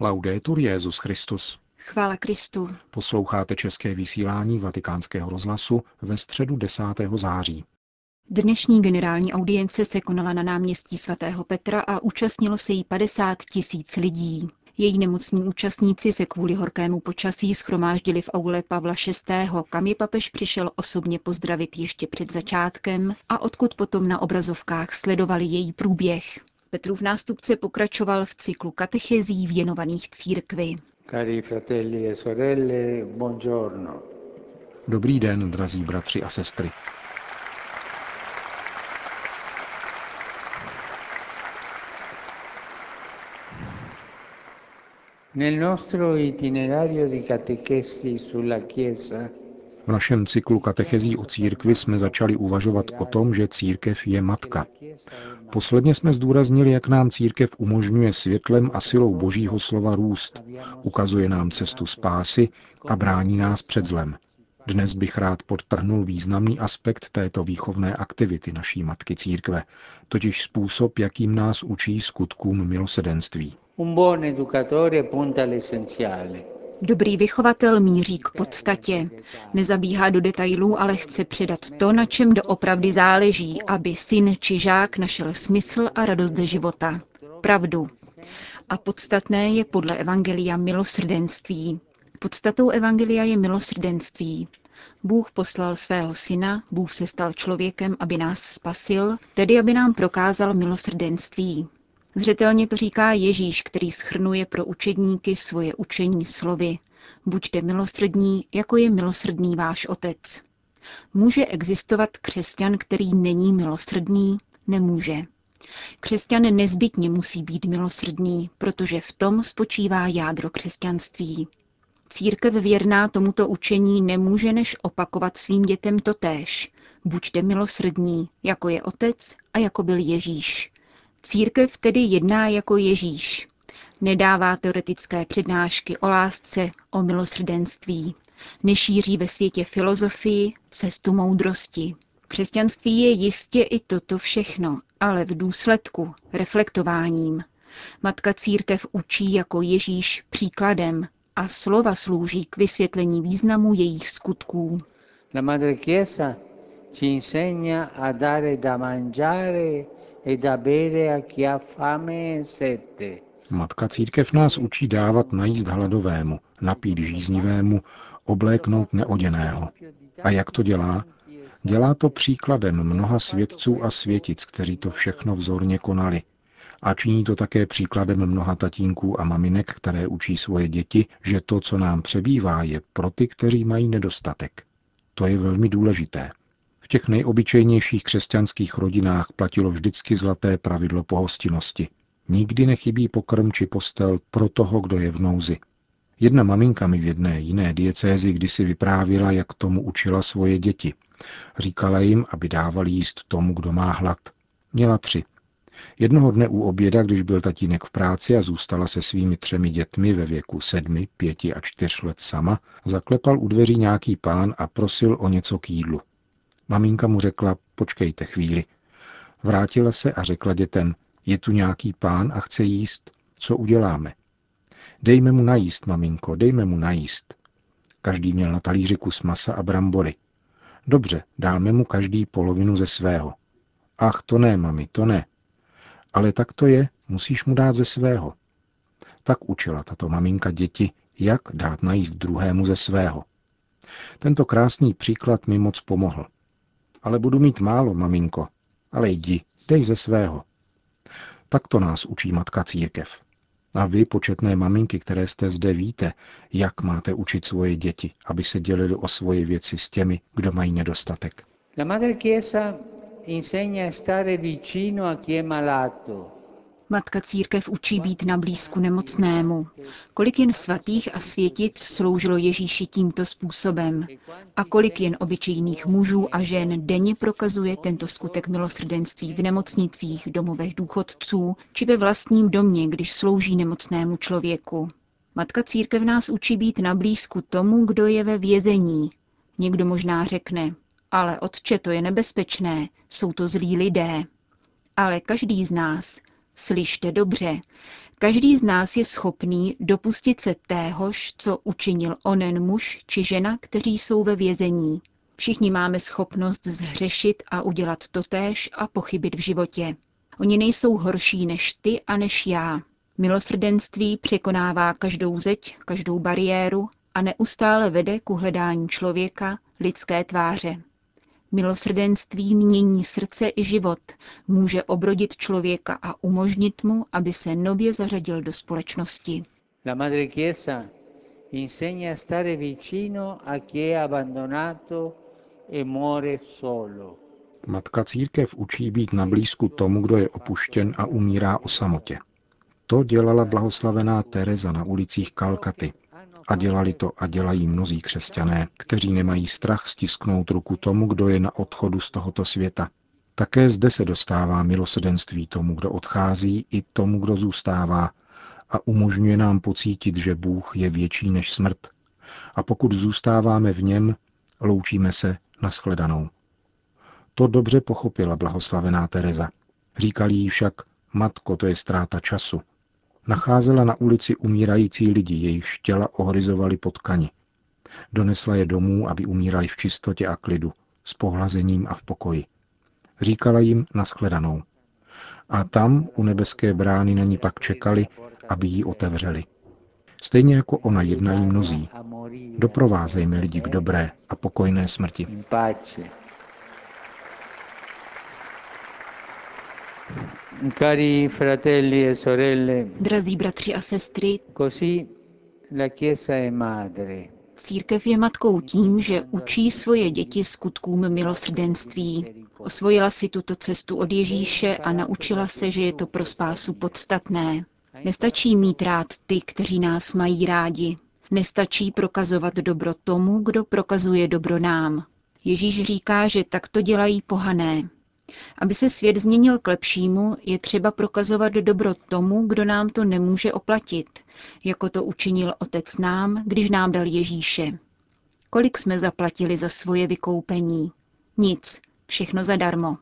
Laudetur Jezus Christus. Chvála Kristu. Posloucháte české vysílání Vatikánského rozhlasu ve středu 10. září. Dnešní generální audience se konala na náměstí svatého Petra a účastnilo se jí 50 tisíc lidí. Její nemocní účastníci se kvůli horkému počasí schromáždili v aule Pavla VI., kam je papež přišel osobně pozdravit ještě před začátkem a odkud potom na obrazovkách sledovali její průběh. Petrův nástupce pokračoval v cyklu katechezí věnovaných církvi. Cari fratelli e sorelle, buongiorno. Dobrý den, drazí bratři a sestry. Nel nostro itinerario di catechesi sulla Chiesa V našem cyklu katechezí o církvi jsme začali uvažovat o tom, že církev je matka. Posledně jsme zdůraznili, jak nám církev umožňuje světlem a silou božího slova růst, ukazuje nám cestu spásy a brání nás před zlem. Dnes bych rád podtrhnul významný aspekt této výchovné aktivity naší matky církve, totiž způsob, jakým nás učí skutkům milosedenství. Un buon educatore punta all'essenziale. Dobrý vychovatel míří k podstatě. Nezabíhá do detailů, ale chce předat to, na čem doopravdy záleží, aby syn či žák našel smysl a radost života. Pravdu. A podstatné je podle Evangelia milosrdenství. Podstatou Evangelia je milosrdenství. Bůh poslal svého syna, Bůh se stal člověkem, aby nás spasil, tedy aby nám prokázal milosrdenství. Zřetelně to říká Ježíš, který schrnuje pro učedníky svoje učení slovy. Buďte milosrdní, jako je milosrdný váš otec. Může existovat křesťan, který není milosrdný? Nemůže. Křesťan nezbytně musí být milosrdný, protože v tom spočívá jádro křesťanství. Církev věrná tomuto učení nemůže než opakovat svým dětem totéž. Buďte milosrdní, jako je otec a jako byl Ježíš. Církev tedy jedná jako Ježíš. Nedává teoretické přednášky o lásce, o milosrdenství. Nešíří ve světě filozofii, cestu moudrosti. Křesťanství je jistě i toto všechno, ale v důsledku, reflektováním. Matka církev učí jako Ježíš příkladem a slova slouží k vysvětlení významu jejich skutků. La Madre Chiesa ci insegna a dare da mangiare e. Matka církev nás učí dávat najíst hladovému, napít žíznivému, obléknout neoděného. A jak to dělá? Dělá to příkladem mnoha svědců a světic, kteří to všechno vzorně konali. A činí to také příkladem mnoha tatínků a maminek, které učí svoje děti, že to, co nám přebývá, je pro ty, kteří mají nedostatek. To je velmi důležité. V těch nejobyčejnějších křesťanských rodinách platilo vždycky zlaté pravidlo pohostinnosti. Nikdy nechybí pokrm či postel pro toho, kdo je v nouzi. Jedna maminka mi v jedné jiné diecézi kdysi vyprávěla, jak tomu učila svoje děti. Říkala jim, aby dávali jíst tomu, kdo má hlad. Měla tři. Jednoho dne u oběda, když byl tatínek v práci a zůstala se svými třemi dětmi ve věku sedmi, pěti a čtyř let sama, zaklepal u dveří nějaký pán a prosil o něco k jídlu. Maminka mu řekla, počkejte chvíli. Vrátila se a řekla dětem, je tu nějaký pán a chce jíst, co uděláme? Dejme mu najíst, maminko, dejme mu najíst. Každý měl na talíři kus masa a brambory. Dobře, dáme mu každý polovinu ze svého. Ach, to ne, mami, to ne. Ale tak to je, musíš mu dát ze svého. Tak učila tato maminka děti, jak dát najíst druhému ze svého. Tento krásný příklad mi moc pomohl. Ale budu mít málo, maminko. Ale jdi, dej ze svého. Tak to nás učí matka církev. A vy, početné maminky, které jste zde, víte, jak máte učit svoje děti, aby se dělili o svoje věci s těmi, kdo mají nedostatek. La Madre Chiesa insegna a stare vicino a chi è malato. Matka církev učí být na blízku nemocnému. Kolik jen svatých a světic sloužilo Ježíši tímto způsobem a kolik jen obyčejných mužů a žen denně prokazuje tento skutek milosrdenství v nemocnicích, domovech důchodců či ve vlastním domě, když slouží nemocnému člověku. Matka církev nás učí být na blízku tomu, kdo je ve vězení. Někdo možná řekne, ale otče, to je nebezpečné, jsou to zlí lidé. Ale každý z nás, Slyšte dobře. Každý z nás je schopný dopustit se téhož, co učinil onen muž či žena, kteří jsou ve vězení. Všichni máme schopnost zhřešit a udělat totéž a pochybit v životě. Oni nejsou horší než ty a než já. Milosrdenství překonává každou zeď, každou bariéru a neustále vede ku hledání člověka, lidské tváře. Milosrdenství mění srdce i život, může obrodit člověka a umožnit mu, aby se nově zařadil do společnosti. La Madre Chiesa insegna a stare vicino a chi è abbandonato e muore solo. Matka církev učí být na blízku tomu, kdo je opuštěn a umírá o samotě. To dělala blahoslavená Teresa na ulicích Kalkaty. A dělali to a dělají mnozí křesťané, kteří nemají strach stisknout ruku tomu, kdo je na odchodu z tohoto světa. Také zde se dostává milosedenství tomu, kdo odchází, i tomu, kdo zůstává a umožňuje nám pocítit, že Bůh je větší než smrt. A pokud zůstáváme v něm, loučíme se na shledanou. To dobře pochopila blahoslavená Teresa. Říkali jí však, matko, to je ztráta času. Nacházela na ulici umírající lidi, jejichž těla ohryzovali potkani. Donesla je domů, aby umírali v čistotě a klidu, s pohlazením a v pokoji. Říkala jim naschledanou. A tam u nebeské brány na ní pak čekali, aby ji otevřeli. Stejně jako ona jednají mnozí. Doprovázejme lidi k dobré a pokojné smrti. Cari fratelli e sorelle, Drazí bratři a sestry, così la Chiesa è madre. církev je matkou tím, že učí svoje děti skutkům milosrdenství. Osvojila si tuto cestu od Ježíše a naučila se, že je to pro spásu podstatné. Nestačí mít rád ty, kteří nás mají rádi. Nestačí prokazovat dobro tomu, kdo prokazuje dobro nám. Ježíš říká, že takto dělají pohané. Aby se svět změnil k lepšímu, je třeba prokazovat dobro tomu, kdo nám to nemůže oplatit, jako to učinil Otec nám, když nám dal Ježíše. Kolik jsme zaplatili za svoje vykoupení? Nic, všechno zadarmo.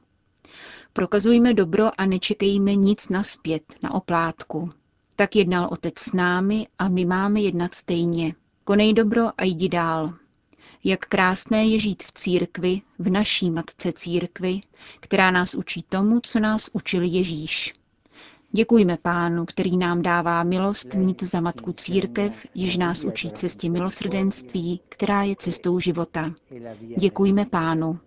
Prokazujme dobro a nečekejme nic naspět, na oplátku. Tak jednal Otec s námi a my máme jednat stejně. Konej dobro a jdi dál. Jak krásné je žít v církvi, v naší matce církvi, která nás učí tomu, co nás učil Ježíš. Děkujme pánu, který nám dává milost mít za matku církev, již nás učí cestě milosrdenství, která je cestou života. Děkujme pánu.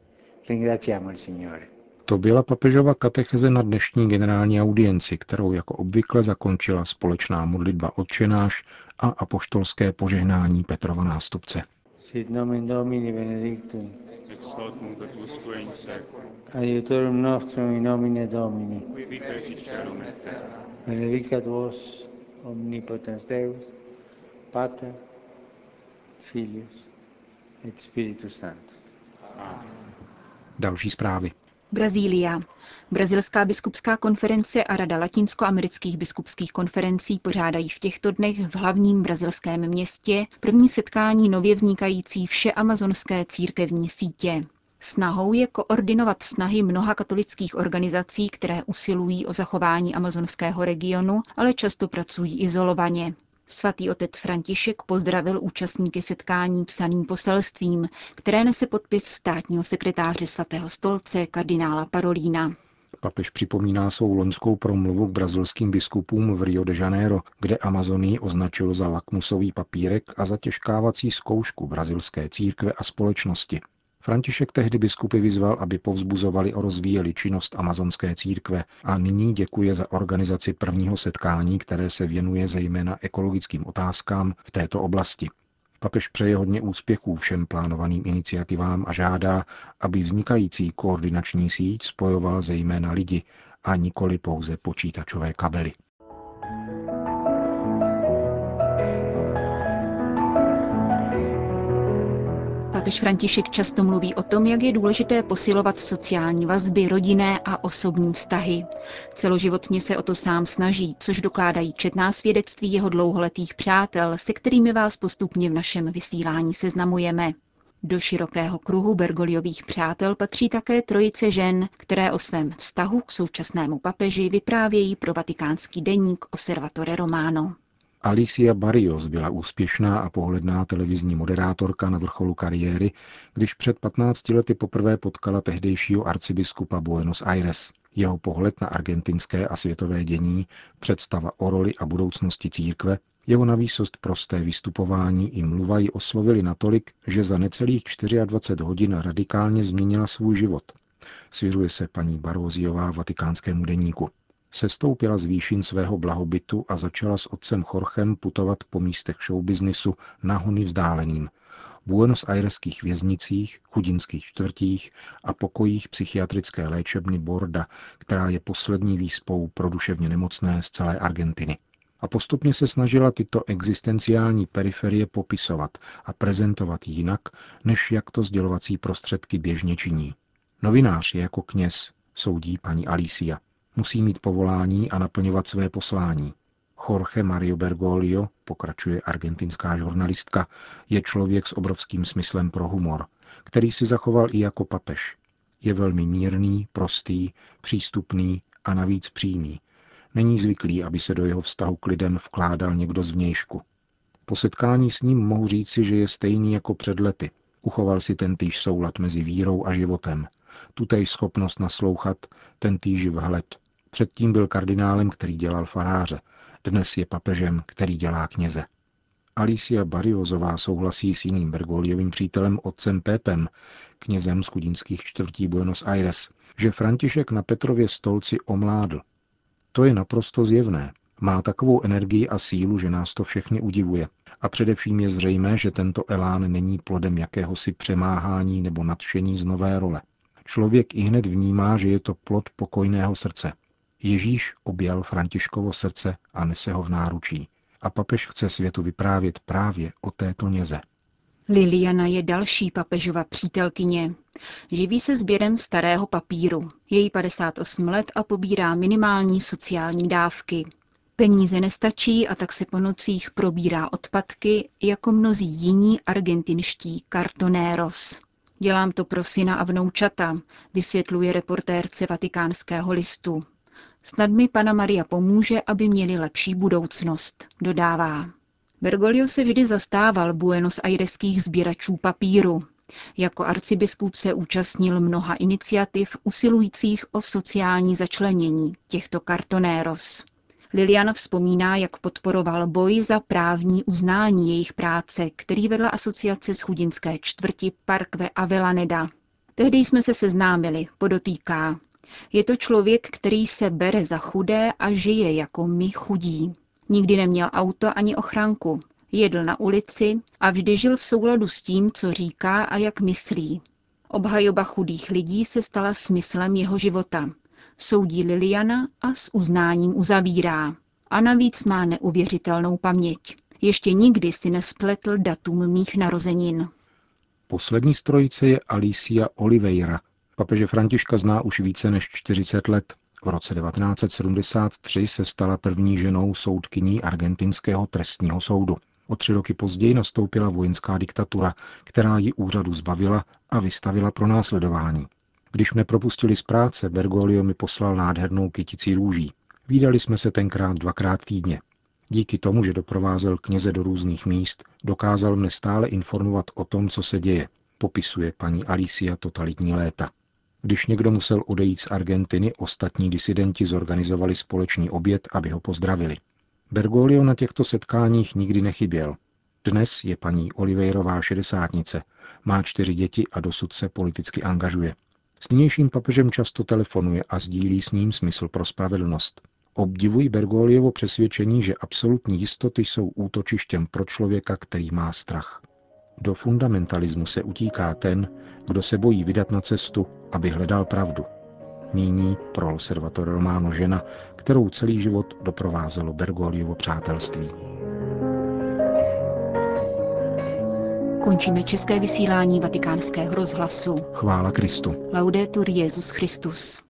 Ringraziamo il Signore. To byla papežova katecheze na dnešní generální audienci, kterou jako obvykle zakončila společná modlitba odčenáš a apoštolské požehnání Petrova nástupce. Sit nomen Domini benedictum, ex hoc nunc et usque in seculum, aiutorium nostrum in nomine Domini. qui feci celum et terra. Benedicat vos, omnipotens Deus, Pater, Filius et Spiritus Sanctus. Další zprávy. Brazília. Brazilská biskupská konference a Rada latinskoamerických biskupských konferencí pořádají v těchto dnech v hlavním brazilském městě první setkání nově vznikající všeamazonské církevní sítě. Snahou je koordinovat snahy mnoha katolických organizací, které usilují o zachování amazonského regionu, ale často pracují izolovaně. Svatý otec František pozdravil účastníky setkání psaným poselstvím, které nese podpis státního sekretáře svatého stolce kardinála Parolína. Papež připomíná svou loňskou promluvu k brazilským biskupům v Rio de Janeiro, kde Amazonii označil za lakmusový papírek a za těžkávací zkoušku brazilské církve a společnosti. František tehdy biskupy vyzval, aby povzbuzovali a rozvíjeli činnost amazonské církve a nyní děkuje za organizaci prvního setkání, které se věnuje zejména ekologickým otázkám v této oblasti. Papež přeje hodně úspěchů všem plánovaným iniciativám a žádá, aby vznikající koordinační síť spojovala zejména lidi a nikoli pouze počítačové kabely. Papež František často mluví o tom, jak je důležité posilovat sociální vazby, rodinné a osobní vztahy. Celoživotně se o to sám snaží, což dokládají četná svědectví jeho dlouholetých přátel, se kterými vás postupně v našem vysílání seznamujeme. Do širokého kruhu Bergoliových přátel patří také trojice žen, které o svém vztahu k současnému papeži vyprávějí pro vatikánský deník Osservatore Romano. Alicia Barrios byla úspěšná a pohledná televizní moderátorka na vrcholu kariéry, když před 15 lety poprvé potkala tehdejšího arcibiskupa Buenos Aires. Jeho pohled na argentinské a světové dění, představa o roli a budoucnosti církve, jeho navýsost prosté vystupování i mluva ji oslovili natolik, že za necelých 24 hodin radikálně změnila svůj život. Svěřuje se paní Baróziová vatikánskému deníku. Sestoupila z výšin svého blahobytu a začala s otcem Chorchem putovat po místech showbiznisu nahony vzdáleným, Buenos Aireských věznicích, chudinských čtvrtích a pokojích psychiatrické léčebny Borda, která je poslední výspou pro duševně nemocné z celé Argentiny. A postupně se snažila tyto existenciální periferie popisovat a prezentovat jinak, než jak to sdělovací prostředky běžně činí. Novinář je jako kněz, soudí paní Alicia. Musí mít povolání a naplňovat své poslání. Jorge Mario Bergoglio, pokračuje argentinská žurnalistka, je člověk s obrovským smyslem pro humor, který si zachoval i jako papež. Je velmi mírný, prostý, přístupný a navíc přímý. Není zvyklý, aby se do jeho vztahu k lidem vkládal někdo z vnějšku. Po setkání s ním mohu říci, že je stejný jako před lety. Uchoval si ten týž soulad mezi vírou a životem. Tutejž schopnost naslouchat, ten týž vhled. Předtím byl kardinálem, který dělal faráře. Dnes je papežem, který dělá kněze. Alicia Bariozová souhlasí s jiným Bergoliovým přítelem otcem Pépem, knězem z chudinských čtvrtí Buenos Aires, že František na Petrově stolci omládl. To je naprosto zjevné. Má takovou energii a sílu, že nás to všechny udivuje. A především je zřejmé, že tento elán není plodem jakéhosi přemáhání nebo nadšení z nové role. Člověk i hned vnímá, že je to plod pokojného srdce. Ježíš objal Františkovo srdce a nese ho v náručí. A papež chce světu vyprávět právě o této něze. Liliana je další papežova přítelkyně. Živí se sběrem starého papíru. Její 58 let a pobírá minimální sociální dávky. Peníze nestačí a tak se po nocích probírá odpadky jako mnozí jiní argentinští kartonéros. Dělám to pro syna a vnoučata, vysvětluje reportérce vatikánského listu. Snad mi Pana Maria pomůže, aby měli lepší budoucnost, dodává. Bergoglio se vždy zastával Buenos Aireských sběračů papíru. Jako arcibiskup se účastnil mnoha iniciativ usilujících o sociální začlenění těchto kartonéros. Liliana vzpomíná, jak podporoval boj za právní uznání jejich práce, který vedla asociace z chudinské čtvrti Parkve Avelaneda. Tehdy jsme se seznámili, podotýká. Je to člověk, který se bere za chudé a žije jako my chudí. Nikdy neměl auto ani ochránku. Jedl na ulici a vždy žil v souladu s tím, co říká a jak myslí. Obhajoba chudých lidí se stala smyslem jeho života. Soudí Liliana a s uznáním uzavírá. A navíc má neuvěřitelnou paměť. Ještě nikdy si nespletl datum mých narozenin. Poslední strojice je Alicia Oliveira. Papeže Františka zná už více než 40 let. V roce 1973 se stala první ženou soudkyní argentinského trestního soudu. O tři roky později nastoupila vojenská diktatura, která ji úřadu zbavila a vystavila pro následování. Když mne propustili z práce, Bergoglio mi poslal nádhernou kytici růží. Výdali jsme se tenkrát dvakrát týdně. Díky tomu, že doprovázel kněze do různých míst, dokázal mne stále informovat o tom, co se děje, popisuje paní Alicia totalitní léta. Když někdo musel odejít z Argentiny, ostatní disidenti zorganizovali společný oběd, aby ho pozdravili. Bergoglio na těchto setkáních nikdy nechyběl. Dnes je paní Oliveirová šedesátnice, má čtyři děti a dosud se politicky angažuje. S nynějším papežem často telefonuje a sdílí s ním smysl pro spravedlnost. Obdivují Bergoliovo přesvědčení, že absolutní jistoty jsou útočištěm pro člověka, který má strach. Do fundamentalismu se utíká ten, kdo se bojí vydat na cestu, aby hledal pravdu. Míní pro Observatore Romano žena, kterou celý život doprovázelo Bergoliovo přátelství. Končíme české vysílání vatikánského rozhlasu. Chvála Kristu. Laudetur Jezus Christus.